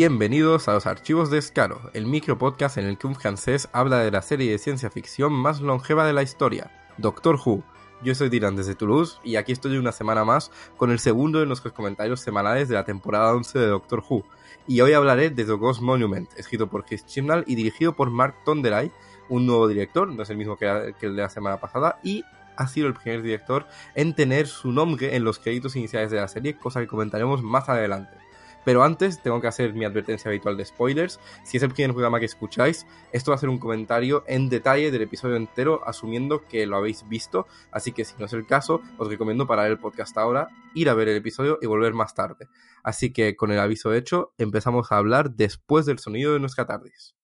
Bienvenidos a los archivos de Escaro, el micro podcast en el que un francés habla de la serie de ciencia ficción más longeva de la historia, Doctor Who. Yo soy Dylan desde Toulouse y aquí estoy una semana más con el segundo de nuestros comentarios semanales de la temporada 11 de Doctor Who. Y hoy hablaré de The Ghost Monument, escrito por Chris Chibnall y dirigido por Mark Tondelay, un nuevo director, no es el mismo que el de la semana pasada, y ha sido el primer director en tener su nombre en los créditos iniciales de la serie, cosa que comentaremos más adelante. Pero antes tengo que hacer mi advertencia habitual de spoilers. Si es el primer programa que escucháis, esto va a ser un comentario en detalle del episodio entero, asumiendo que lo habéis visto. Así que si no es el caso, os recomiendo parar el podcast ahora, ir a ver el episodio y volver más tarde. Así que con el aviso hecho, empezamos a hablar después del sonido de nuestra tardis.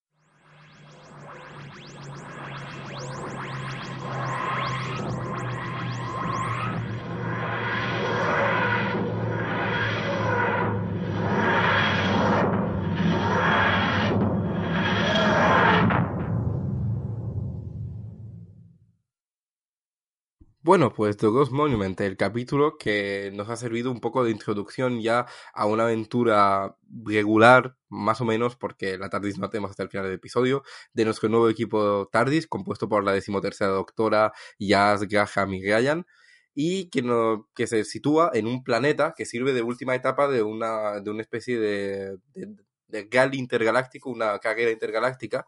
Bueno, pues The Ghost Monument, el capítulo que nos ha servido un poco de introducción ya a una aventura regular, más o menos, porque la TARDIS no tenemos hasta el final del episodio, de nuestro nuevo equipo TARDIS, compuesto por la decimotercera doctora Jazz, Graham y y que, no, que se sitúa en un planeta que sirve de última etapa de una, de una especie de, de gal intergaláctico, una carrera intergaláctica,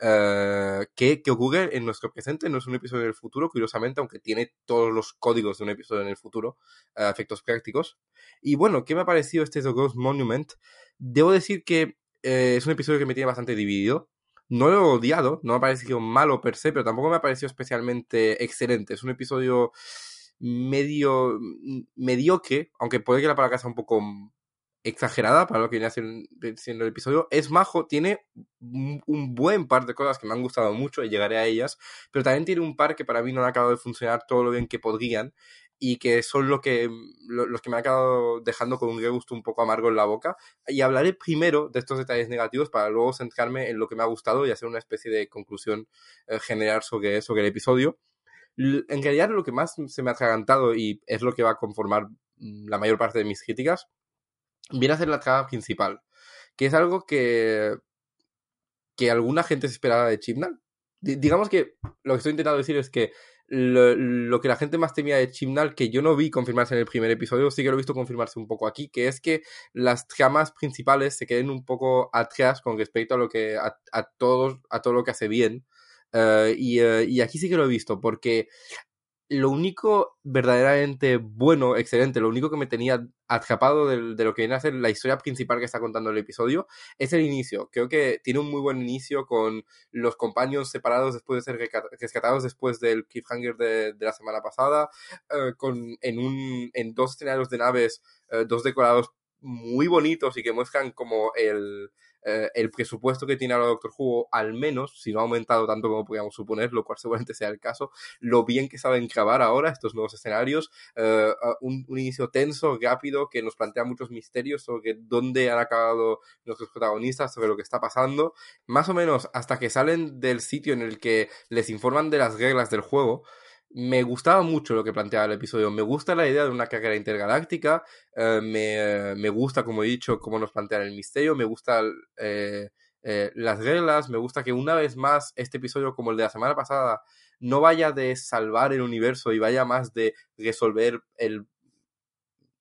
eh, que, que, en nuestro presente, no es un episodio del futuro, curiosamente, aunque tiene todos los códigos de un episodio en el futuro, uh, efectos prácticos. Y bueno, ¿qué me ha parecido este The Ghost Monument? Debo decir que eh, es un episodio que me tiene bastante dividido. No lo he odiado, no me ha parecido malo per se, pero tampoco me ha parecido especialmente excelente. Es un episodio medio mm, mediocre, aunque puede que la palabra sea un poco exagerada para lo que viene a siendo el episodio. Es majo, tiene un buen par de cosas que me han gustado mucho y llegaré a ellas, pero también tiene un par que para mí no han acabado de funcionar todo lo bien que podrían y que son lo que, los que me han acabado dejando con un gusto un poco amargo en la boca. Y hablaré primero de estos detalles negativos para luego centrarme en lo que me ha gustado y hacer una especie de conclusión eh, general sobre, sobre el episodio. En realidad lo que más se me ha atragantado y es lo que va a conformar mm, la mayor parte de mis críticas viene a ser la trama principal, que es algo que, que alguna gente se esperaba de Chibnall. D digamos que lo que estoy intentando decir es que lo, lo, que la gente más temía de Chibnall, que yo no vi confirmarse en el primer episodio, sí que lo he visto confirmarse un poco aquí, que es que las tramas principales se queden un poco atrás con respecto a lo que a, todos a todo lo que hace bien. Y, uh, y, aquí sí que lo he visto, porque lo único verdaderamente bueno, excelente, lo único que me tenía atrapado de, lo que viene a ser la historia principal que está contando el episodio es el inicio. Creo que tiene un muy buen inicio con los compañeros separados después de ser rescatados después del cliffhanger de, la semana pasada, uh, con, en, un, en dos escenarios de naves, uh, dos decorados muy bonitos y que muestran como el, eh, el presupuesto que tiene ahora Doctor Who, al menos, si no ha aumentado tanto como podríamos suponer, lo cual seguramente sea el caso, lo bien que saben grabar ahora estos nuevos escenarios, eh, un, un, inicio tenso, rápido, que nos plantea muchos misterios sobre dónde han acabado nuestros protagonistas, sobre lo que está pasando, más o menos hasta que salen del sitio en el que les informan de las reglas del juego, me gustaba mucho lo que planteaba el episodio. Me gusta la idea de una carrera intergaláctica. Eh, me, me, gusta, como he dicho, cómo nos plantean el misterio. Me gusta eh, eh, las reglas. Me gusta que una vez más este episodio, como el de la semana pasada, no vaya de salvar el universo y vaya más de resolver el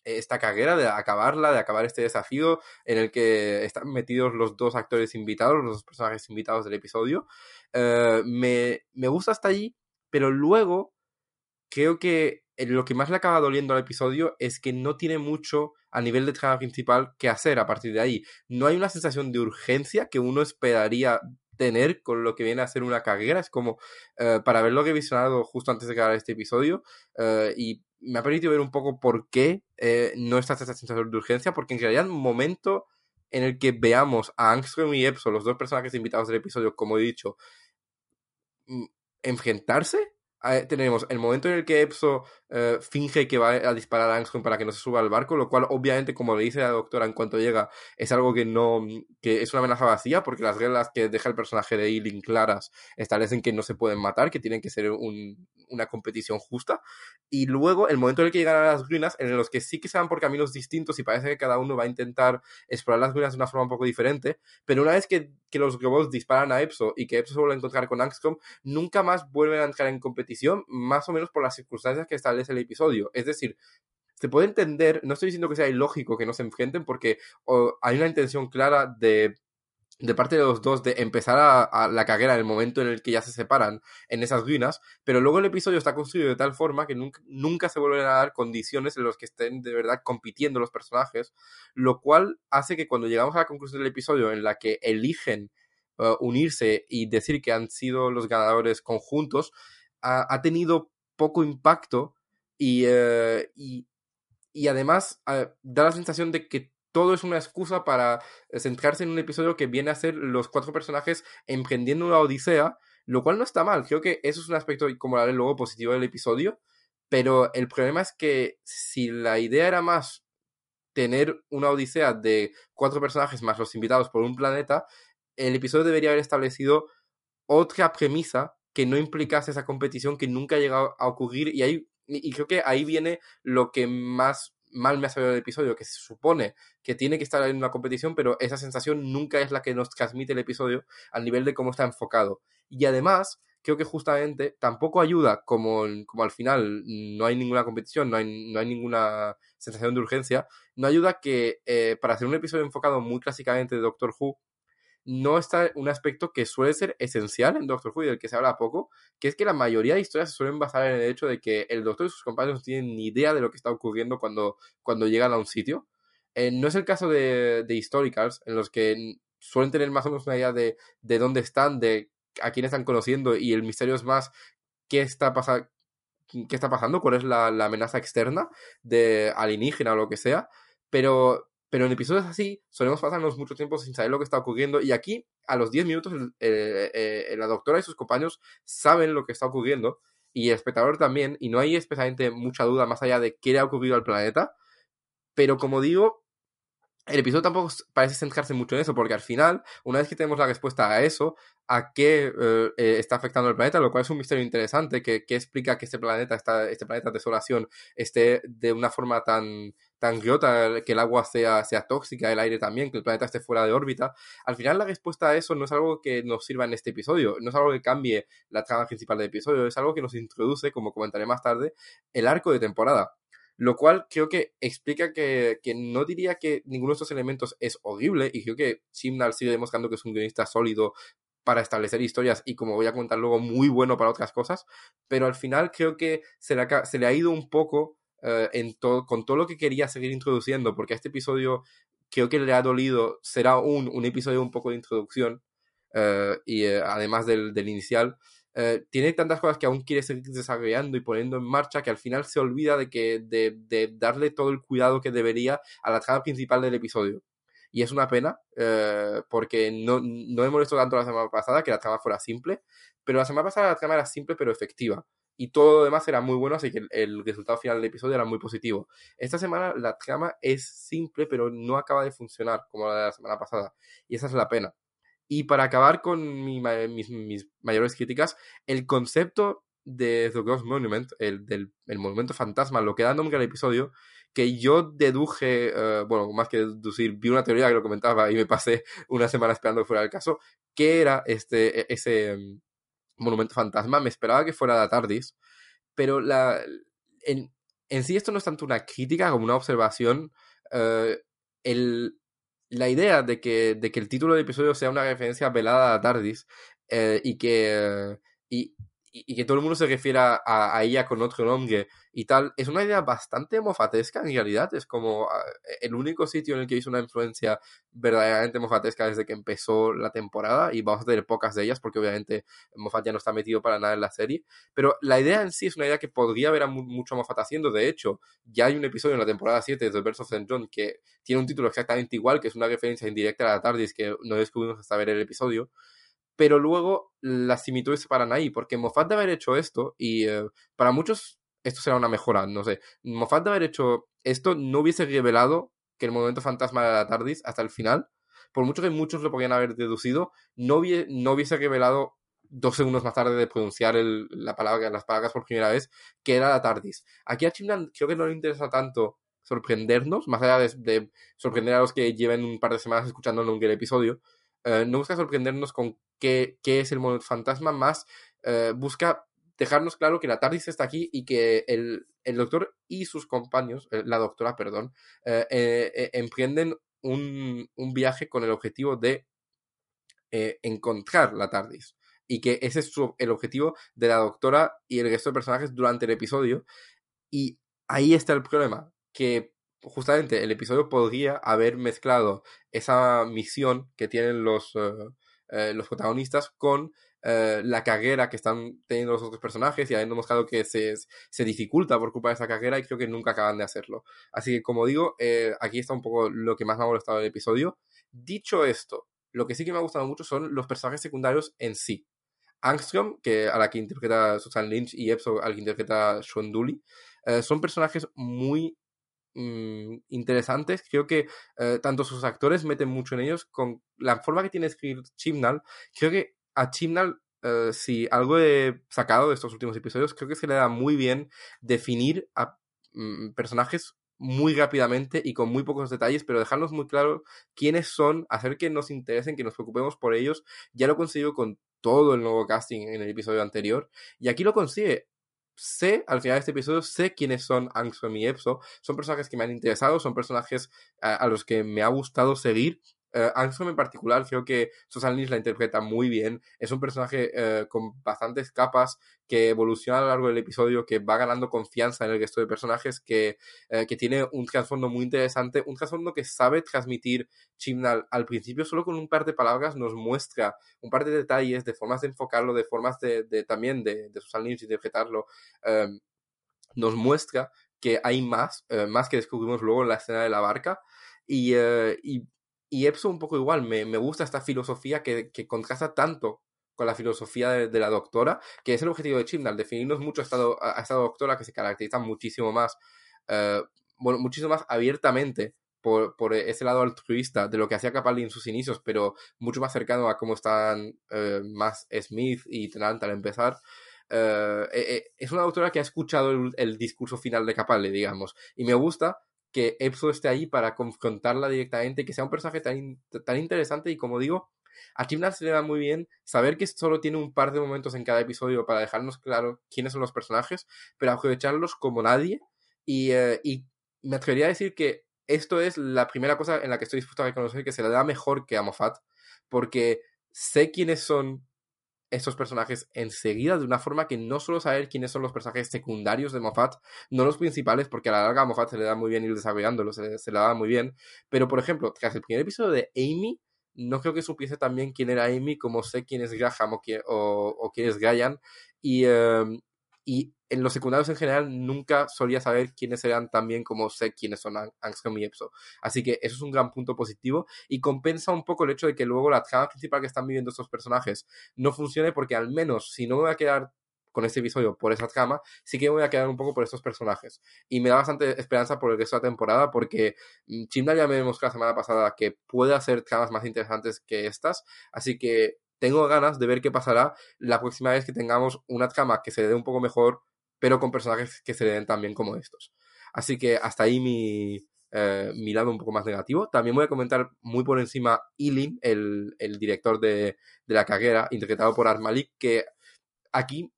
esta carrera, de acabarla, de acabar este desafío en el que están metidos los dos actores invitados, los dos personajes invitados del episodio. Me, me gusta hasta allí, pero luego creo que lo que más le acaba doliendo al episodio es que no tiene mucho a nivel de trama principal que hacer a partir de ahí. No hay una sensación de urgencia que uno esperaría tener con lo que viene a ser una carrera. Es como eh, para ver lo que he visionado justo antes de acabar este episodio eh, y me ha permitido ver un poco por qué eh, no está esta sensación de urgencia, porque en realidad un momento en el que veamos a Angstrom y Epso, los dos personajes invitados del episodio, como he dicho, mm, enfrentarse tenemos el momento en el que Epso eh, finge que va a disparar a Angstrom para que no se suba al barco, lo cual obviamente, como le dice la doctora en cuanto llega, es algo que no que es una amenaza vacía, porque las reglas que deja el personaje de Eileen claras establecen que no se pueden matar, que tienen que ser una competición justa. Y luego el momento en el que llegan a las ruinas, en los que sí que se van por caminos distintos y parece que cada uno va a intentar explorar las ruinas de una forma un poco diferente, pero una vez que, que los robots disparan a Epso y que Epso se vuelve a encontrar con Angstrom, nunca más vuelven a entrar en competición más o menos por las circunstancias que establece el episodio. Es decir, se puede entender, no estoy diciendo que sea ilógico que no se enfrenten, porque hay una intención clara de, de parte de los dos de empezar a, la carrera en el momento en el que ya se separan en esas ruinas, pero luego el episodio está construido de tal forma que nunca, se vuelven a dar condiciones en las que estén de verdad compitiendo los personajes, lo cual hace que cuando llegamos a la conclusión del episodio en la que eligen uh, unirse y decir que han sido los ganadores conjuntos, ha, tenido poco impacto y, eh, y, y, además ah, da la sensación de que todo es una excusa para centrarse en un episodio que viene a ser los cuatro personajes emprendiendo una odisea, lo cual no está mal. Creo que eso es un aspecto, como la luego, positivo del episodio. Pero el problema es que si la idea era más tener una odisea de cuatro personajes más los invitados por un planeta, el episodio debería haber establecido otra premisa que no implicase esa competición que nunca ha llegado a ocurrir y ahí y creo que ahí viene lo que más mal me ha salido del episodio, que se supone que tiene que estar en una competición, pero esa sensación nunca es la que nos transmite el episodio al nivel de cómo está enfocado. Y además, creo que justamente tampoco ayuda, como, como al final no hay ninguna competición, no hay, no hay ninguna sensación de urgencia, no ayuda que eh, para hacer un episodio enfocado muy clásicamente de Doctor Who, no está un aspecto que suele ser esencial en Doctor Who y del que se habla poco, que es que la mayoría de historias se suelen basar en el hecho de que el doctor y sus compañeros no tienen ni idea de lo que está ocurriendo cuando, cuando llegan a un sitio. Eh, no es el caso de, de Historicals, en los que suelen tener más o menos una idea de, de dónde están, de a quién están conociendo y el misterio es más qué está pasando qué está pasando, cuál es la, la, amenaza externa de alienígena o lo que sea, pero pero en episodios así solemos pasarnos mucho tiempo sin saber lo que está ocurriendo y aquí a los 10 minutos eh, eh, la doctora y sus compañeros saben lo que está ocurriendo y el espectador también y no hay especialmente mucha duda más allá de qué le ha ocurrido al planeta. Pero como digo, el episodio tampoco parece centrarse mucho en eso, porque al final, una vez que tenemos la respuesta a eso, a qué eh, está afectando el planeta, lo cual es un misterio interesante, que, que explica que este planeta, este planeta de desolación, esté de una forma tan, tan que el agua sea, sea tóxica, el aire también, que el planeta esté fuera de órbita. Al final la respuesta a eso no es algo que nos sirva en este episodio, no es algo que cambie la trama principal del episodio, es algo que nos introduce, como comentaré más tarde, el arco de temporada. Lo cual creo que explica que, que no diría que ninguno de estos elementos es horrible y creo que Chimnall sigue demostrando que es un guionista sólido para establecer historias y como voy a contar luego muy bueno para otras cosas, pero al final creo que se le ha ido un poco eh, en con todo lo que quería seguir introduciendo, porque este episodio creo que le ha dolido, será un, un episodio un poco de introducción, uh, y uh, además del, del inicial, tiene tantas cosas que aún quiere seguir desarrollando y poniendo en marcha que al final se olvida de, que, de darle todo el cuidado que debería a la trama principal del episodio. Y es una pena, porque no, no me molestó tanto la semana pasada que la trama fuera simple, pero la semana pasada la trama era simple pero efectiva y todo lo demás era muy bueno, así que el, resultado final del episodio era muy positivo. Esta semana la trama es simple, pero no acaba de funcionar como la de la semana pasada, y esa es la pena. Y para acabar con mis, mis, mayores críticas, el concepto de The Ghost Monument, el del el monumento fantasma, lo que da nombre al episodio, que yo deduje, uh, bueno, más que deducir, vi una teoría que lo comentaba y me pasé una semana esperando que fuera el caso, que era este, e, ese, Monumento Fantasma, me esperaba que fuera la TARDIS, pero la, en, en sí esto no es tanto una crítica como una observación. Eh, el, la idea de que, de que el título del episodio sea una referencia velada a TARDIS eh, y que... y, que todo el mundo se refiera a, ella con otro nombre y tal, es una idea bastante mofatesca en realidad. Es como ah, el único sitio en el que hizo una influencia verdaderamente mofatesca desde que empezó la temporada y vamos a tener pocas de ellas porque obviamente Moffat ya no está metido para nada en la serie. Pero la idea en sí es una idea que podría haber mucho Moffat haciendo. De hecho, ya hay un episodio en la temporada 7 de The Birds of St. John que tiene un título exactamente igual, que es una referencia indirecta a la TARDIS que no descubrimos hasta ver el episodio pero luego las similitudes se paran ahí, porque Moffat de haber hecho esto, y eh, para muchos esto será una mejora, no sé, Moffat de haber hecho esto no hubiese revelado que el momento fantasma de la TARDIS hasta el final, por mucho que muchos lo podían haber deducido, no, no hubiese revelado dos segundos más tarde de pronunciar la palabra, las palabras por primera vez, que era la TARDIS. Aquí a Chimnan creo que no le interesa tanto sorprendernos, más allá de, sorprender a los que lleven un par de semanas escuchando un episodio, eh, no busca sorprendernos con qué, qué es el fantasma, más eh, busca dejarnos claro que la TARDIS está aquí y que el, el doctor y sus compañeros, eh, la doctora, perdón, emprenden un, un, viaje con el objetivo de encontrar la TARDIS. Y que ese es el objetivo de la doctora y el resto de personajes durante el episodio. Y ahí está el problema, que justamente el episodio podría haber mezclado esa misión que tienen los, eh, eh, los protagonistas con eh, la carrera que están teniendo los otros personajes y habiendo mostrado que se, se dificulta por culpa de esa carrera y creo que nunca acaban de hacerlo. Así que como digo, aquí está un poco lo que más me ha molestado del episodio. Dicho esto, lo que sí que me ha gustado mucho son los personajes secundarios en sí. Angstrom, que a la que interpreta Susan Lynch, y Epso, al que interpreta Sean Dooley, son personajes muy Mm, interesantes. Creo que eh, tanto sus actores meten mucho en ellos con la forma que tiene de escribir Chimnal. Creo que a Chimnal, eh, si algo he sacado de estos últimos episodios, creo que se le da muy bien definir a mm, personajes muy rápidamente y con muy pocos detalles, pero dejarnos muy claro quiénes son, hacer que nos interesen, que nos preocupemos por ellos. Ya lo consiguió con todo el nuevo casting en el episodio anterior y aquí lo consigue sé, al final de este episodio, sé quiénes son Angstrom y Epso. Son personajes que me han interesado, son personajes a los que me ha gustado seguir Uh, en particular, creo que Susan Lynch la interpreta muy bien. Es un personaje eh, con bastantes capas que evoluciona a lo largo del episodio, que va ganando confianza en el resto de personajes, que, eh, que tiene un trasfondo muy interesante, un trasfondo que sabe transmitir Chimnal al principio, solo con un par de palabras nos muestra un par de detalles, de formas de enfocarlo, de formas de, de también de, de Susan Lynch interpretarlo. Em, nos muestra que hay más, más que descubrimos luego en la escena de la barca. Y, y y Epso un poco igual, me, me gusta esta filosofía que, que, contrasta tanto con la filosofía de, la doctora, que es el objetivo de Chibnall, definirnos mucho a esta, a esta doctora que se caracteriza muchísimo más, eh, bueno, muchísimo más abiertamente por, por, ese lado altruista de lo que hacía Capaldi en sus inicios, pero mucho más cercano a cómo están eh, más Smith y Tennant al empezar. Eh, es una doctora que ha escuchado el, el discurso final de Capaldi, digamos, y me gusta que Epso esté ahí para confrontarla directamente, que sea un personaje tan, tan interesante y como digo, a Chibnall se le da muy bien saber que solo tiene un par de momentos en cada episodio para dejarnos claro quiénes son los personajes, pero aprovecharlos como nadie. Y, eh, y me atrevería a decir que esto es la primera cosa en la que estoy dispuesto a reconocer que se le da mejor que a Moffat, porque sé quiénes son estos personajes enseguida de una forma que no solo saber quiénes son los personajes secundarios de Moffat, no los principales, porque a la larga a Moffat se le da muy bien ir desarrollándolos, se, le da muy bien. Pero, por ejemplo, tras el primer episodio de Amy, no creo que supiese también quién era Amy como sé quién es Graham o, quién, o, quién es Ryan. Y, em, y en los secundarios en general nunca solía saber quiénes eran también como sé quiénes son Angstrom y Epso. Así que eso es un gran punto positivo y compensa un poco el hecho de que luego la trama principal que están viviendo estos personajes no funcione porque al menos si no me voy a quedar con este episodio por esa trama, sí que me voy a quedar un poco por estos personajes. Y me da bastante esperanza por el resto de la temporada porque mm, Chimna ya me demostró la semana pasada que puede hacer tramas más interesantes que estas, así que tengo ganas de ver qué pasará la próxima vez que tengamos una trama que se dé un poco mejor pero con personajes que se le den también como estos. Así que hasta ahí mi, eh, mi lado un poco más negativo. También voy a comentar muy por encima Ilin, el, el director de, de, La Caguera, interpretado por Art Malik, que aquí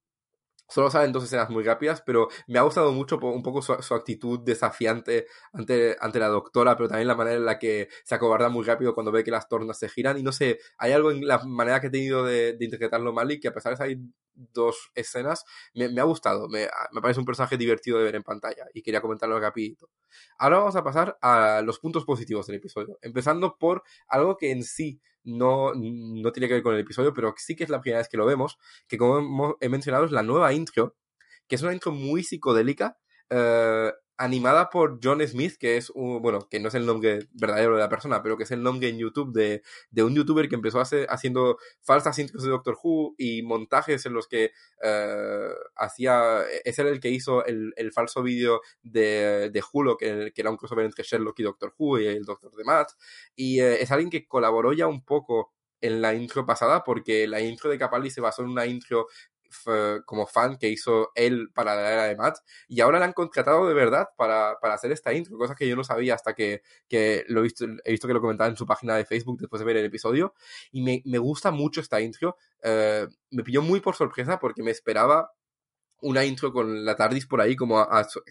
Solo salen dos escenas muy rápidas, pero me ha gustado mucho un poco su, actitud desafiante ante, ante, la doctora, pero también la manera en la que se acobarda muy rápido cuando ve que las tornas se giran. Y no sé, hay algo en la manera que he tenido de, de interpretarlo mal y que a pesar de hay dos escenas, me, ha gustado. Me, me, parece un personaje divertido de ver en pantalla y quería comentarlo rapidito. Ahora vamos a pasar a los puntos positivos del episodio, empezando por algo que en sí no, no tiene que ver con el episodio, pero sí que es la primera vez que lo vemos, que como he mencionado es la nueva intro, que es una intro muy psicodélica, eh, animada por John Smith, que es un, bueno, que no es el nombre verdadero de la persona, pero que es el nombre en YouTube de, de un youtuber que empezó hace, haciendo falsas intros de Doctor Who y montajes en los que uh, hacía, es el que hizo el, el falso vídeo de, de Hulo, que, que, era un crossover entre Sherlock y Doctor Who y el Doctor de Matt, y uh, es alguien que colaboró ya un poco en la intro pasada, porque la intro de Capaldi se basó en una intro como fan que hizo él para la era de Matt y ahora la han contratado de verdad para, para hacer esta intro, cosa que yo no sabía hasta que, que lo he visto, que lo comentaba en su página de Facebook después de ver el episodio y me, me gusta mucho esta intro, uh, me pilló muy por sorpresa porque me esperaba una intro con la TARDIS por ahí, como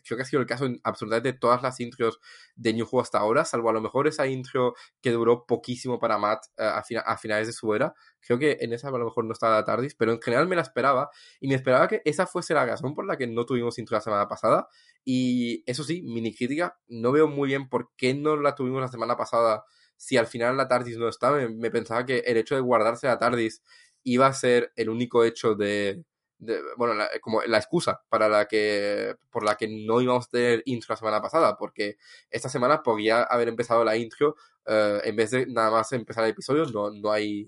creo que ha sido el caso en absolutamente todas las intros de New Who hasta ahora, salvo a lo mejor esa intro que duró poquísimo para Matt uh, a, fina, a, finales de su era. Creo que en esa a lo mejor no estaba la TARDIS, pero en general me la esperaba y me esperaba que esa fuese la razón por la que no tuvimos intro la semana pasada. Y eso sí, mini crítica, no veo muy bien por qué no la tuvimos la semana pasada si al final la TARDIS no está. Me, me pensaba que el hecho de guardarse la TARDIS iba a ser el único hecho de bueno, la, como la excusa para la que, por la que no íbamos a tener intro la semana pasada, porque esta semana podía haber empezado la intro, uh, en vez de nada más empezar el episodio, no, no hay,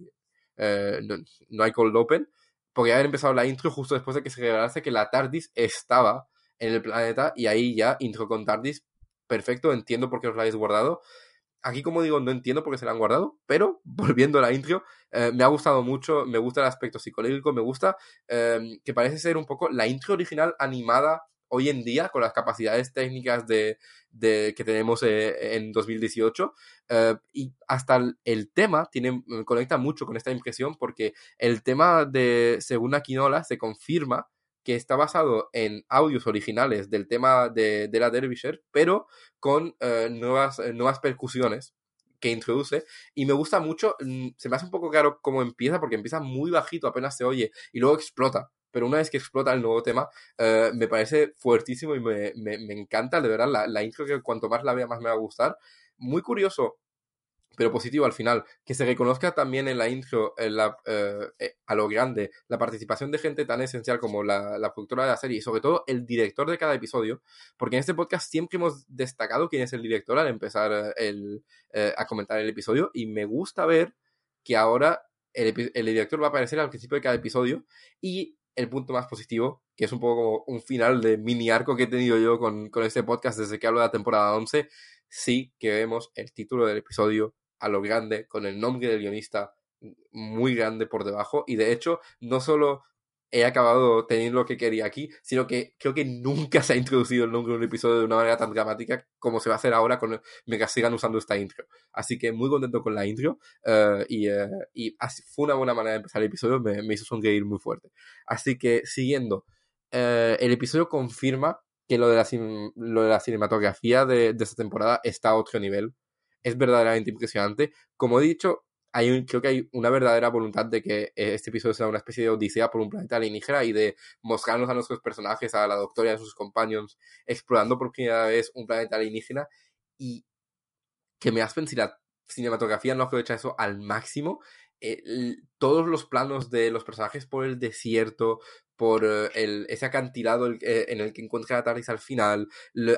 uh, no, no, hay cold open, podía haber empezado la intro justo después de que se revelase que la TARDIS estaba en el planeta y ahí ya intro con TARDIS, perfecto, entiendo por qué os la habéis guardado, Aquí, como digo, no entiendo por qué se la han guardado, pero volviendo a la intro, eh, me ha gustado mucho, me gusta el aspecto psicológico, me gusta eh, que parece ser un poco la intro original animada hoy en día con las capacidades técnicas de, de que tenemos eh, en 2018 eh, y hasta el, el, tema tiene, conecta mucho con esta impresión porque el tema de según Aquinola se confirma que está basado en audios originales del tema de, de la Derbyshire, pero con uh, nuevas, nuevas percusiones que introduce y me gusta mucho, mm, se me hace un poco claro cómo empieza porque empieza muy bajito, apenas se oye y luego explota. Pero una vez que explota el nuevo tema, uh, me parece fuertísimo y me, me, me, encanta, de verdad, la, la intro que cuanto más la vea más me va a gustar. Muy curioso pero positivo al final, que se reconozca también en la intro, en la, eh, a lo grande, la participación de gente tan esencial como la, productora de la serie y sobre todo el director de cada episodio, porque en este podcast siempre hemos destacado quién es el director al empezar el, eh, a comentar el episodio y me gusta ver que ahora el, el director va a aparecer al principio de cada episodio y el punto más positivo, que es un poco como un final de mini arco que he tenido yo con, con este podcast desde que hablo de la temporada 11, sí que vemos el título del episodio a lo grande, con el nombre del guionista muy grande por debajo. Y de hecho, no solo he acabado teniendo lo que quería aquí, sino que creo que nunca se ha introducido el nombre de un episodio de una manera tan dramática como se va a hacer ahora con me sigan usando esta intro. Así que muy contento con la intro uh, y, uh, y fue una buena manera de empezar el episodio, me, hizo sonreír muy fuerte. Así que siguiendo, uh, el episodio confirma que lo de la, lo de la cinematografía de, de esta temporada está a otro nivel es verdaderamente impresionante. Como he dicho, hay un, creo que hay una verdadera voluntad de que este episodio sea una especie de odisea por un planeta alienígena y de mostrarnos a nuestros personajes, a la doctora y a sus companions, explorando por primera vez un planeta alienígena y que me hacen si la cinematografía no aprovecha eso al máximo. Eh, todos los planos de los personajes por el desierto, por uh, el, ese acantilado eh, en el que encuentra a Taris al final.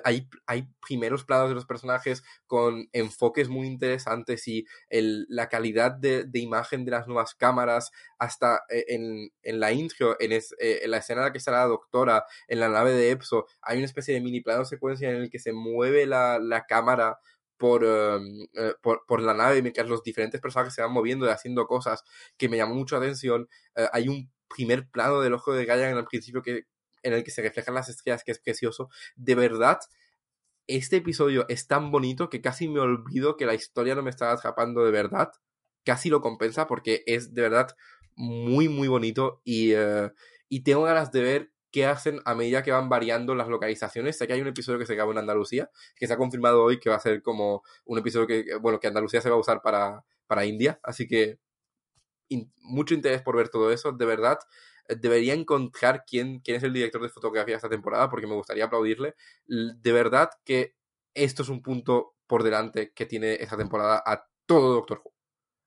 Hay, hay primeros planos de los personajes con enfoques muy interesantes y el, la calidad de, de, imagen de las nuevas cámaras, hasta eh, en, en, la intro, en, es, eh, en, la escena en la que está la doctora, en la nave de Epso, hay una especie de mini plano secuencia en el que se mueve la, la cámara por, um, por, por, la nave los diferentes personajes se van moviendo y haciendo cosas que me llamó mucho la atención. Uh, hay un primer plano del ojo de Gaia en el principio que, en el que se reflejan las estrellas, que es precioso. De verdad, este episodio es tan bonito que casi me olvido que la historia no me estaba atrapando de verdad. Casi lo compensa porque es de verdad muy, muy bonito y, uh, y tengo ganas de ver qué hacen a medida que van variando las localizaciones. Sé que hay un episodio que se acaba en Andalucía, que se ha confirmado hoy que va a ser como un episodio que, bueno, que Andalucía se va a usar para, para India, así que mucho interés por ver todo eso, de verdad. Eh, debería encontrar quién, quién es el director de fotografía esta temporada, porque me gustaría aplaudirle. De verdad que esto es un punto por delante que tiene esta temporada a todo Doctor Who.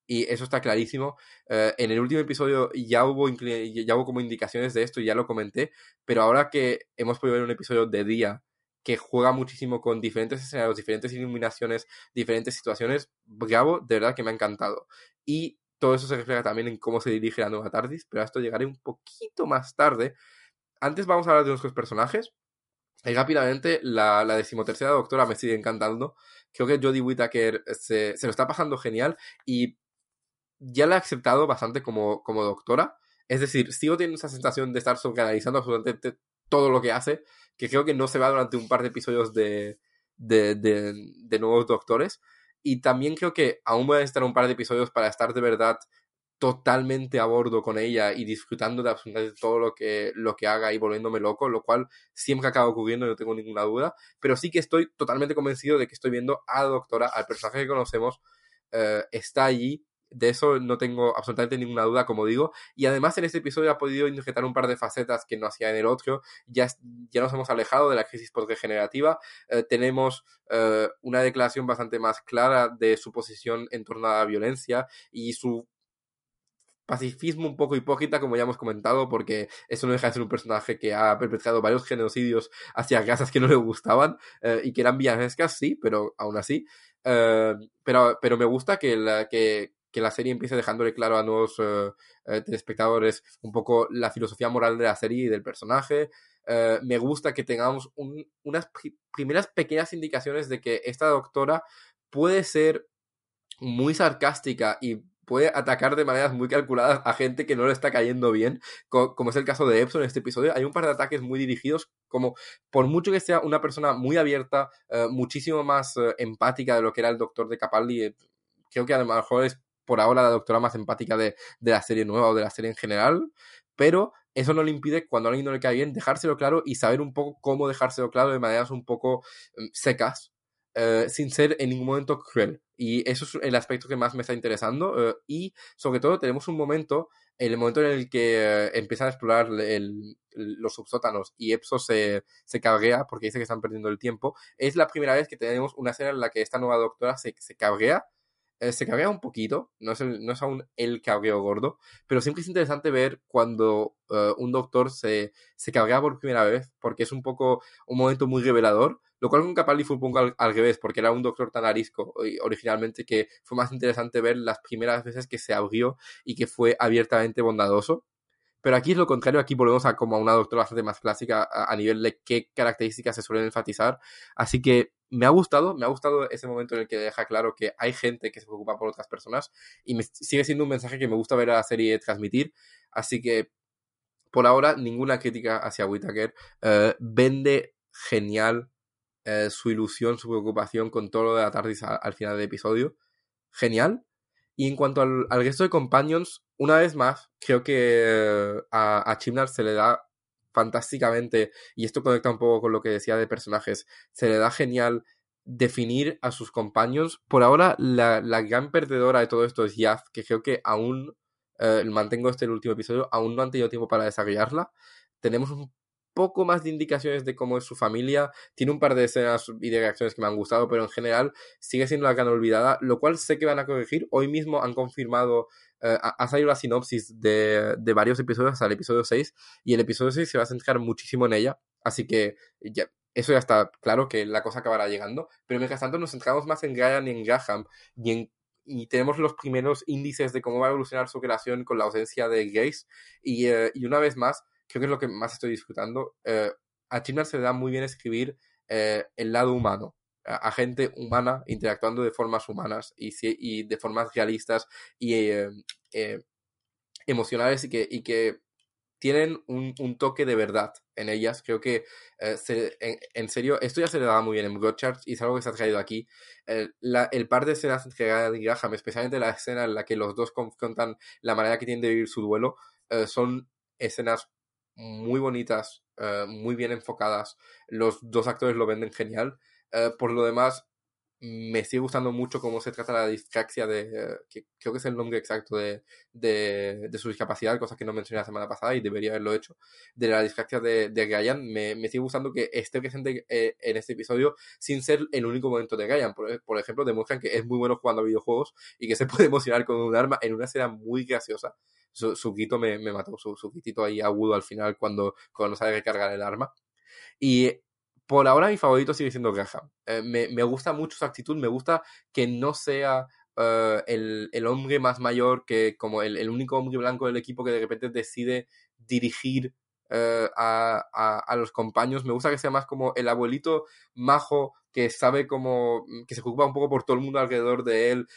Y eso está clarísimo. Eh, en el último episodio ya hubo, ya hubo como indicaciones de esto y ya lo comenté, pero ahora que hemos podido ver un episodio de día que juega muchísimo con diferentes escenarios, diferentes iluminaciones, diferentes situaciones, bravo, de verdad que me ha encantado. Y todo eso se refleja también en cómo se dirige la nueva TARDIS, pero a esto llegaré un poquito más tarde. Antes vamos a hablar de nuestros personajes. Y rápidamente, la, la decimotercera doctora me sigue encantando. Creo que Jodie Whittaker se, se, lo está pasando genial y ya la he aceptado bastante como, como doctora. Es decir, sigo teniendo esa sensación de estar sobreanalizando absolutamente todo lo que hace, que creo que no se va durante un par de episodios de, de, nuevos doctores. Y también creo que aún voy a necesitar un par de episodios para estar de verdad totalmente a bordo con ella y disfrutando de absolutamente todo lo que, lo que haga y volviéndome loco, lo cual siempre acaba ocurriendo, no tengo ninguna duda, pero sí que estoy totalmente convencido de que estoy viendo a Doctora, al personaje que conocemos, eh, está allí de eso no tengo absolutamente ninguna duda, como digo. Y además en este episodio ha podido injetar un par de facetas que no hacía en el otro. Ya, ya nos hemos alejado de la crisis postregenerativa. Eh, tenemos eh, una declaración bastante más clara de su posición en torno a la violencia y su pacifismo un poco hipócrita, como ya hemos comentado, porque eso no deja de ser un personaje que ha perpetrado varios genocidios hacia casas que no le gustaban eh, y que eran villanescas, sí, pero aún así. pero, pero me gusta que, que, que la serie empiece dejándole claro a nuevos eh, eh, espectadores un poco la filosofía moral de la serie y del personaje. Eh, me gusta que tengamos unas primeras pequeñas indicaciones de que esta doctora puede ser muy sarcástica y puede atacar de maneras muy calculadas a gente que no le está cayendo bien, como es el caso de Epson en este episodio. Hay un par de ataques muy dirigidos, como por mucho que sea una persona muy abierta, muchísimo más empática de lo que era el doctor de Capaldi, creo que a lo mejor es por ahora la doctora más empática de, la serie nueva o de la serie en general, pero eso no le impide, cuando a alguien no le cae bien, dejárselo claro y saber un poco cómo dejárselo claro de maneras un poco mm, secas, eh, sin ser en ningún momento cruel. Y eso es el aspecto que más me está interesando. Eh, y sobre todo tenemos un momento, el momento en el que eh, empiezan a explorar los subsótanos y Epso se, se cabrea porque dice que están perdiendo el tiempo. Es la primera vez que tenemos una escena en la que esta nueva doctora se, se cabrea eh, se cabrea un poquito, no es, no es aún el cabreo gordo, pero siempre es interesante ver cuando eh, un doctor se, se cabrea por primera vez, porque es un poco un momento muy revelador, lo cual con Capaldi fue un poco al, revés, porque era un doctor tan arisco originalmente que fue más interesante ver las primeras veces que se abrió y que fue abiertamente bondadoso. Pero aquí es lo contrario, aquí volvemos a como a una doctora bastante más clásica a, nivel de qué características se suelen enfatizar. Así que me ha gustado, me ha gustado ese momento en el que deja claro que hay gente que se preocupa por otras personas y me, sigue siendo un mensaje que me gusta ver a la serie transmitir. Así que por ahora ninguna crítica hacia Whittaker. Eh, vende genial eh, su ilusión, su preocupación con todo lo de la TARDIS al, final del episodio. Genial. Y en cuanto al, resto de companions, una vez más, creo que a, a se le da fantásticamente, y esto conecta un poco con lo que decía de personajes, se le da genial definir a sus compañeros. Por ahora, la, gran perdedora de todo esto es Yaz, que creo que aún, eh, mantengo este el último episodio, aún no han tenido tiempo para desarrollarla. Tenemos un poco más de indicaciones de cómo es su familia. Tiene un par de escenas y de reacciones que me han gustado, pero en general sigue siendo la gran olvidada, lo cual sé que van a corregir. Hoy mismo han confirmado eh, ha salido la sinopsis de, de, varios episodios hasta el episodio 6 y el episodio 6 se va a centrar muchísimo en ella, así que ya, eso ya está claro que la cosa acabará llegando, pero mientras tanto nos centramos más en Ryan y en Graham y, en, y tenemos los primeros índices de cómo va a evolucionar su relación con la ausencia de Grace y, eh, y una vez más, creo que es lo que más estoy disfrutando, eh, a China se le da muy bien escribir el lado humano a, gente humana interactuando de formas humanas y, y de formas realistas y eh, eh, emocionales y que, y que tienen un, un, toque de verdad en ellas. Creo que, eh, se, en, serio, esto ya se le daba muy bien en Broadchurch y es algo que se ha traído aquí. la, el par de escenas Graham y especialmente la escena en la que los dos confrontan la manera que tienen de vivir su duelo, son escenas muy bonitas, eh, muy bien enfocadas. Los dos actores lo venden genial. Eh, por lo demás, me sigue gustando mucho cómo se trata la discaxia de, que creo que es el nombre exacto de, de, su discapacidad, cosa que no mencioné la semana pasada y debería haberlo hecho, de la discaxia de, de. Me, me, sigue gustando que esté presente eh, en este episodio sin ser el único momento de Ryan. Por, por, ejemplo, demuestran que es muy bueno jugando a videojuegos y que se puede emocionar con un arma en una escena muy graciosa. Su, su quito me, me mató, su, su quitito ahí agudo al final cuando, cuando sabe recargar el arma. Y por ahora mi favorito sigue siendo Graham. Eh, me, me, gusta mucho su actitud, me gusta que no sea uh, el, el, hombre más mayor, que como el, el, único hombre blanco del equipo que de repente decide dirigir uh, a, a, a, los compañeros. Me gusta que sea más como el abuelito majo que sabe como que se preocupa un poco por todo el mundo alrededor de él,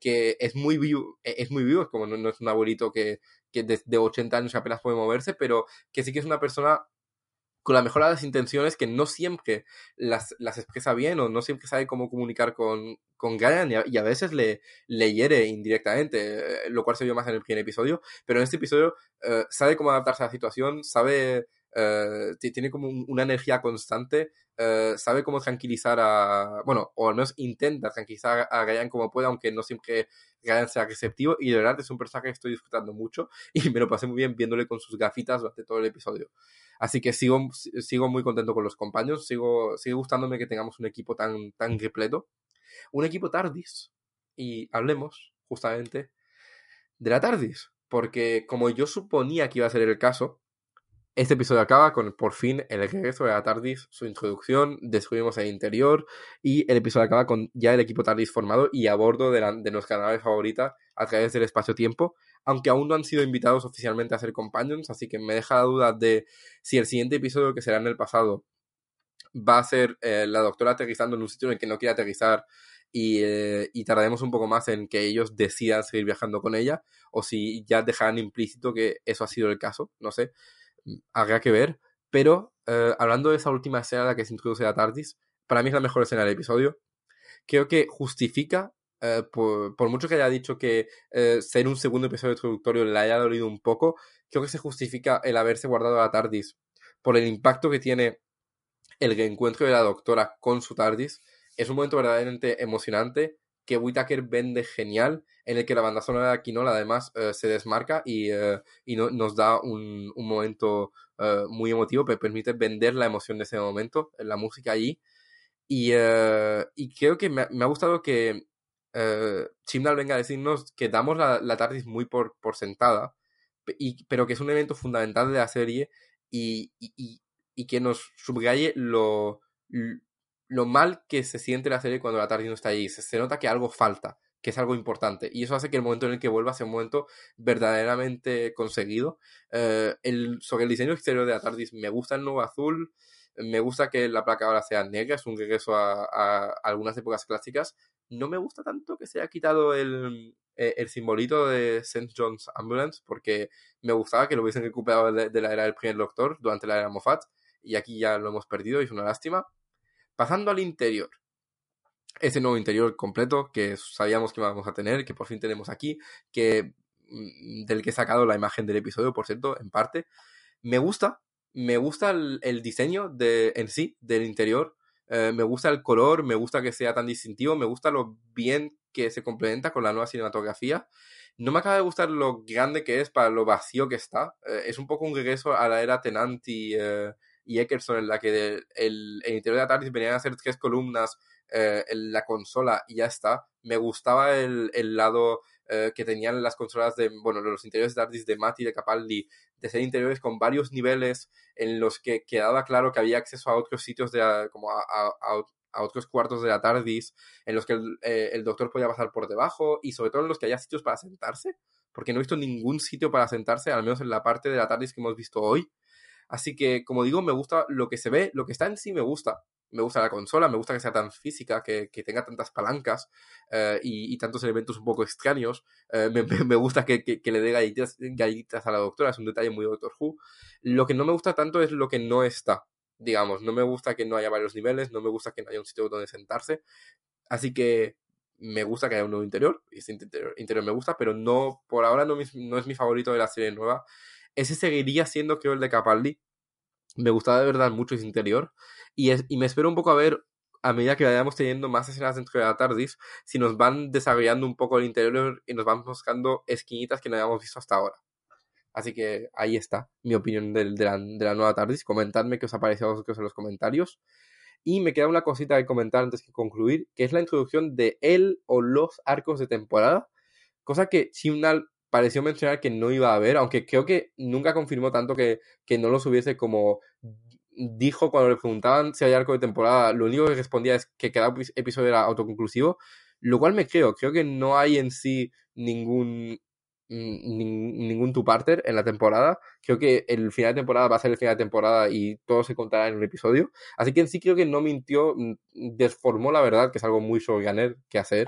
que es muy vivo, e, es muy vivo, como no, no es un abuelito que, que de 80 años apenas puede moverse, pero que sí que es una persona con la mejor de las intenciones que no siempre las, las expresa bien o no siempre sabe cómo comunicar con, con y a, veces le, le, hiere indirectamente, lo cual se vio más en el primer episodio, pero en este episodio uh, sabe cómo adaptarse a la situación, sabe, uh, tiene como un, una energía constante, uh, sabe cómo tranquilizar a, bueno, o al menos intenta tranquilizar a Ryan como puede, aunque no siempre Ryan sea receptivo y de verdad es un personaje que estoy disfrutando mucho y me lo pasé muy bien viéndole con sus gafitas durante todo el episodio. Así que sigo, sigo muy contento con los compañeros, sigo, sigue gustándome que tengamos un equipo tan, tan repleto. Un equipo TARDIS. Y hablemos justamente de la TARDIS. Porque como yo suponía que iba a ser el caso, este episodio acaba con por fin el regreso de la TARDIS, su introducción, descubrimos el interior y el episodio acaba con ya el equipo TARDIS formado y a bordo de, la, de nuestra nave favorita a través del espacio-tiempo, aunque aún no han sido invitados oficialmente a ser companions, así que me deja la duda de si el siguiente episodio que será en el pasado va a ser eh, la doctora aterrizando en un sitio en el que no quiere aterrizar y, eh, y, tardaremos un poco más en que ellos decidan seguir viajando con ella o si ya dejarán implícito que eso ha sido el caso, no sé, habrá que ver, pero eh, hablando de esa última escena en la que se introduce la TARDIS, para mí es la mejor escena del episodio, creo que justifica Uh, por, mucho que haya dicho que uh, ser un segundo episodio introductorio le haya dolido un poco, creo que se justifica el haberse guardado a TARDIS por el impacto que tiene el reencuentro de la doctora con su TARDIS. Es un momento verdaderamente emocionante que Whitaker vende genial, en el que la banda sonora de Aquinola además uh, se desmarca y, y no, nos da un, un momento muy emotivo, que permite vender la emoción de ese momento, la música allí. Y, y creo que me, me ha gustado que Chimdal venga a decirnos que damos la, la TARDIS muy por, por sentada, y, pero que es un evento fundamental de la serie y, y, y que nos subraye lo, lo mal que se siente la serie cuando la TARDIS no está allí. Se, nota que algo falta, que es algo importante. Y eso hace que el momento en el que vuelva sea un momento verdaderamente conseguido. El, sobre el diseño exterior de la TARDIS, me gusta el nuevo azul. Me gusta que la placa ahora sea negra, es un regreso a algunas épocas clásicas, no me gusta tanto que se haya quitado el, eh, el simbolito de St. John's Ambulance, porque me gustaba que lo hubiesen recuperado de, de, la era del primer Doctor durante la era Moffat, y aquí ya lo hemos perdido y es una lástima. Pasando al interior. Ese nuevo interior completo que sabíamos que íbamos a tener, que por fin tenemos aquí, que mm, del que he sacado la imagen del episodio, por cierto, en parte. Me gusta, me gusta el, diseño de, en sí del interior eh, me gusta el color, me gusta que sea tan distintivo, me gusta lo bien que se complementa con la nueva cinematografía. No me acaba de gustar lo grande que es para lo vacío que está. Eh, es un poco un regreso a la era Tenant y, uh, y Eckerson, en la que el, el, interior de Atari venían a ser tres columnas eh, en la consola y ya está. Me gustaba el, el lado eh, que tenían las consolas de, bueno, los interiores de TARDIS de Mati, de Capaldi, de ser interiores con varios niveles en los que quedaba claro que había acceso a otros sitios de, como a, a, otros cuartos de la TARDIS, en los que el, eh, el, doctor podía pasar por debajo y sobre todo en los que había sitios para sentarse, porque no he visto ningún sitio para sentarse, al menos en la parte de la TARDIS que hemos visto hoy. Así que, como digo, me gusta lo que se ve, lo que está en sí me gusta, me gusta la consola, me gusta que sea tan física, que, que tenga tantas palancas uh, y, tantos elementos un poco extraños. Uh, me, gusta que, que, le dé galletitas, galletitas a la doctora, es un detalle muy Doctor Who. Lo que no me gusta tanto es lo que no está. Digamos, no me gusta que no haya varios niveles, no me gusta que no haya un sitio donde sentarse. Así que me gusta que haya un nuevo interior, y este interior, interior me gusta, pero no, por ahora no, no es mi favorito de la serie nueva ese seguiría siendo, creo, el de Capaldi. Me gustaba de verdad mucho ese interior. Y, es, y me espero un poco a ver, a medida que vayamos teniendo más escenas dentro de la TARDIS, si nos van desarrollando un poco el interior y nos van buscando esquinitas que no habíamos visto hasta ahora. Así que ahí está mi opinión de, la, nueva TARDIS. Comentadme qué os ha parecido a vosotros en los comentarios. Y me queda una cosita que comentar antes de concluir, que es la introducción de él o los arcos de temporada. Cosa que Chimnal pareció mencionar que no iba a haber, aunque creo que nunca confirmó tanto que, que no los hubiese como dijo cuando le preguntaban si hay arco de temporada, lo único que respondía es que cada episodio era autoconclusivo, lo cual me creo, creo que no hay en sí ningún ningún two-parter en la temporada. Creo que el final de temporada va a ser el final de temporada y todo se contará en un episodio. Así que en sí creo que no mintió, desformó la verdad, que es algo muy showrunner que hacer.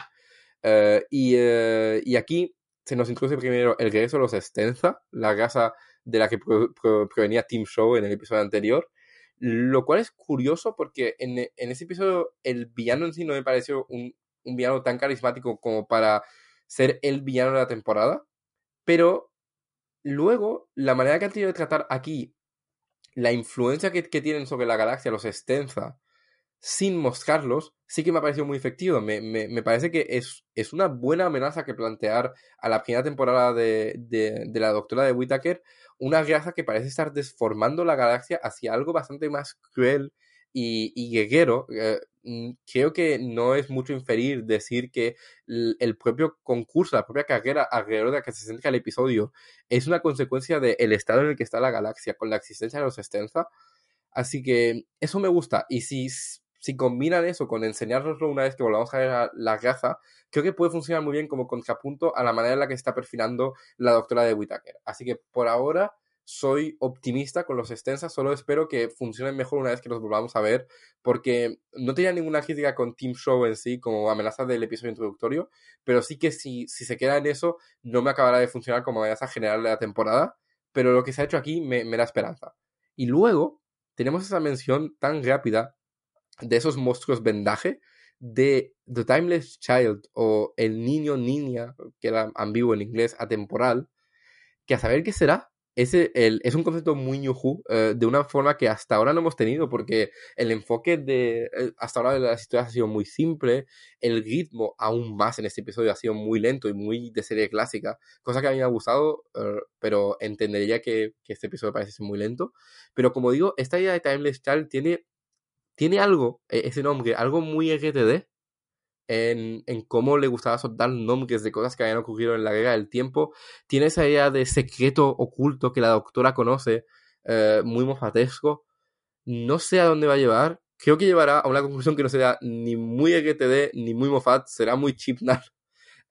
Eh, y, eh, y, aquí se nos introduce primero el regreso de los Estenza, la casa de la que provenía Team Show en el episodio anterior. Lo cual es curioso porque en, en ese episodio el villano en sí no me pareció un, un villano tan carismático como para ser el villano de la temporada. Pero luego, la manera que han tenido de tratar aquí la influencia que, tienen sobre la galaxia, los Estenza, sin mostrarlos, sí que me ha parecido muy efectivo. Me, me, parece que es, es, una buena amenaza que plantear a la primera temporada de, de, la doctora de Whittaker una raza que parece estar desformando la galaxia hacia algo bastante más cruel y, y guerrero. Eh, Mm, creo que no es mucho inferir decir que el propio concurso, la propia carrera alrededor de la que se centra el episodio, es una consecuencia del estado en el que está la galaxia, con la existencia de los Estenza. Así que eso me gusta. Y si, si combinan eso con enseñárnoslo una vez que volvamos a ver la raza, creo que puede funcionar muy bien como contrapunto a la manera en la que está perfilando la doctora de Whittaker. Así que por ahora soy optimista con los extensas, solo espero que funcionen mejor una vez que los volvamos a ver, porque no tenía ninguna crítica con Team Show en sí como amenaza del episodio introductorio, pero sí que si, si se queda en eso, no me acabará de funcionar como amenaza general de la temporada, pero lo que se ha hecho aquí me da esperanza. Y luego tenemos esa mención tan rápida de esos monstruos vendaje de The Timeless Child o el niño niña, que era ambiguo en inglés, atemporal, que a saber qué será, es un concepto muy New eh, de una forma que hasta ahora no hemos tenido, porque el enfoque de eh, hasta ahora de las historias ha sido muy simple, el ritmo aún más en este episodio ha sido muy lento y muy de serie clásica, cosa que a mí me ha gustado, eh, pero entendería que, que, este episodio parece muy lento. Pero como digo, esta idea de Timeless Child tiene, tiene algo, e, ese nombre, algo muy RTD, en, cómo le gustaba soltar nombres de cosas que habían ocurrido en la guerra del tiempo. Tiene esa idea de secreto oculto que la doctora conoce, eh, muy mofatesco. No sé a dónde va a llevar. Creo que llevará a una conclusión que no será ni muy LGTD ni muy mofat, será muy chipnar.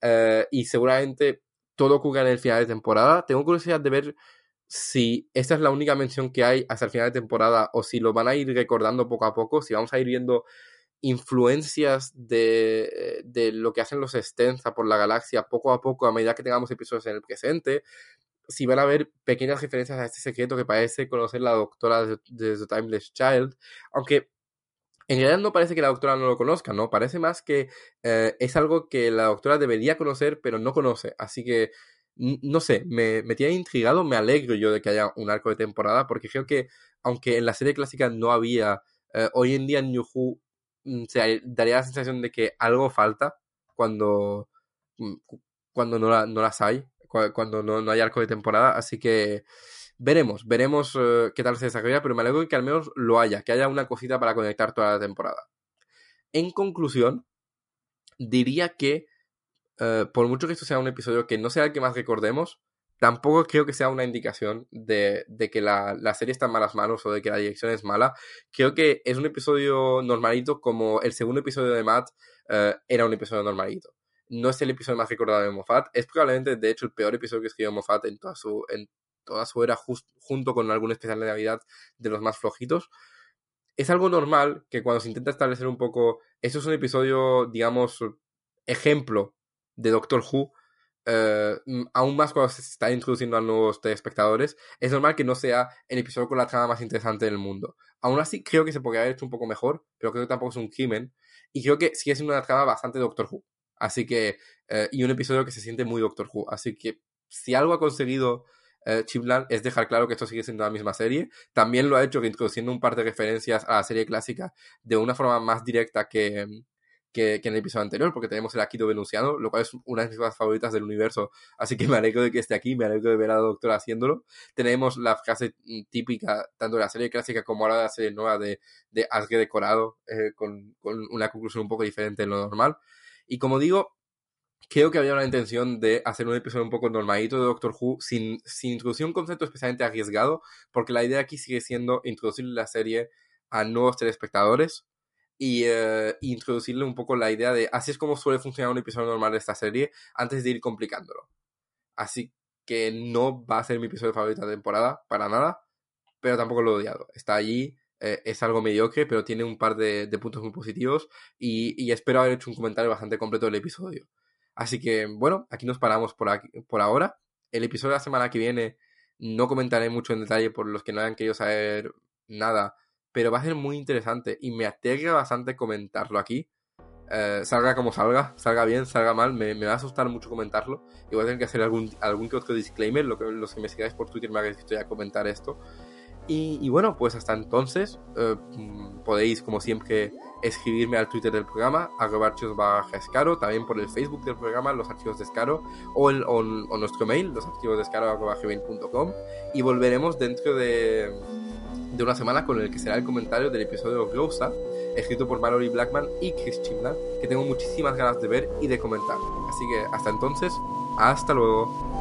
Eh, y seguramente todo ocurra en el final de temporada. Tengo curiosidad de ver si esta es la única mención que hay hasta el final de temporada o si lo van a ir recordando poco a poco, si vamos a ir viendo influencias de, de, lo que hacen los Stenza por la galaxia poco a poco a medida que tengamos episodios en el presente. Si van a haber pequeñas referencias a este secreto que parece conocer la doctora de, The Timeless Child, aunque en realidad no parece que la doctora no lo conozca, ¿no? Parece más que eh, es algo que la doctora debería conocer, pero no conoce. Así que, no sé, me, me tiene intrigado, me alegro yo de que haya un arco de temporada, porque creo que, aunque en la serie clásica no había, eh, hoy en día en New Mm, se daría la sensación de que algo falta cuando, mm, cuando no, no las hay, cuando no, no, hay arco de temporada. Así que veremos, veremos eh, qué tal se desarrolla, pero me alegro que al menos lo haya, que haya una cosita para conectar toda la temporada. En conclusión, diría que eh, por mucho que esto sea un episodio que no sea el que más recordemos, tampoco creo que sea una indicación de, que la, serie está en malas manos o de que la dirección es mala. Creo que es un episodio normalito como el segundo episodio de Matt eh, era un episodio normalito. No es el episodio más recordado de Moffat, es probablemente de hecho el peor episodio que escribió Moffat en toda su, en toda su era, junto con algún especial de Navidad de los más flojitos. Es algo normal que cuando se intenta establecer un poco, esto es un episodio, digamos, ejemplo de Doctor Who, eh, aún más cuando se está introduciendo a nuevos espectadores, es normal que no sea el episodio con la trama más interesante del mundo. Aún así, creo que se podría haber hecho un poco mejor, pero creo que tampoco es un crimen. Y creo que sigue siendo una trama bastante Doctor Who. Así que, eh, y un episodio que se siente muy Doctor Who. Así que, si algo ha conseguido eh, Chipland es dejar claro que esto sigue siendo la misma serie. También lo ha hecho introduciendo un par de referencias a la serie clásica de una forma más directa que, que, en el episodio anterior, porque tenemos el Akito Venusiano, lo cual es una de mis cosas favoritas del universo. Así que me alegro de que esté aquí, me alegro de ver a la doctora haciéndolo. Tenemos la frase típica, tanto de la serie clásica como ahora de la serie nueva de, de Asge decorado, eh, con, con una conclusión un poco diferente de lo normal. Y como digo, creo que había una intención de hacer un episodio un poco normalito de Doctor Who sin, sin introducir un concepto especialmente arriesgado, porque la idea aquí sigue siendo introducir la serie a nuevos telespectadores y uh, introducirle un poco la idea de así es como suele funcionar un episodio normal de esta serie antes de ir complicándolo. Así que no va a ser mi episodio favorito de la temporada, para nada, pero tampoco lo he odiado. Está allí, eh, es algo mediocre, pero tiene un par de, de puntos muy positivos y, y, espero haber hecho un comentario bastante completo del episodio. Así que, bueno, aquí nos paramos por, aquí, por ahora. El episodio de la semana que viene no comentaré mucho en detalle por los que no hayan querido saber nada, pero va a ser muy interesante y me aterra bastante comentarlo aquí. Eh, salga como salga, salga bien, salga mal, me, me, va a asustar mucho comentarlo y voy a tener que hacer algún, algún que otro disclaimer, lo que, los que me sigáis por Twitter me habéis visto ya comentar esto. Y, y, bueno, pues hasta entonces eh, podéis, como siempre, escribirme al Twitter del programa, arroba archivos baja escaro, también por el Facebook del programa, los archivos de escaro, o, el, o, o nuestro mail, los archivos de escaro, arroba gmail.com, y volveremos dentro de, de, una semana con el que será el comentario del episodio Glosa, escrito por Mallory Blackman y Chris Chimlan, que tengo muchísimas ganas de ver y de comentar. Así que hasta entonces, hasta luego.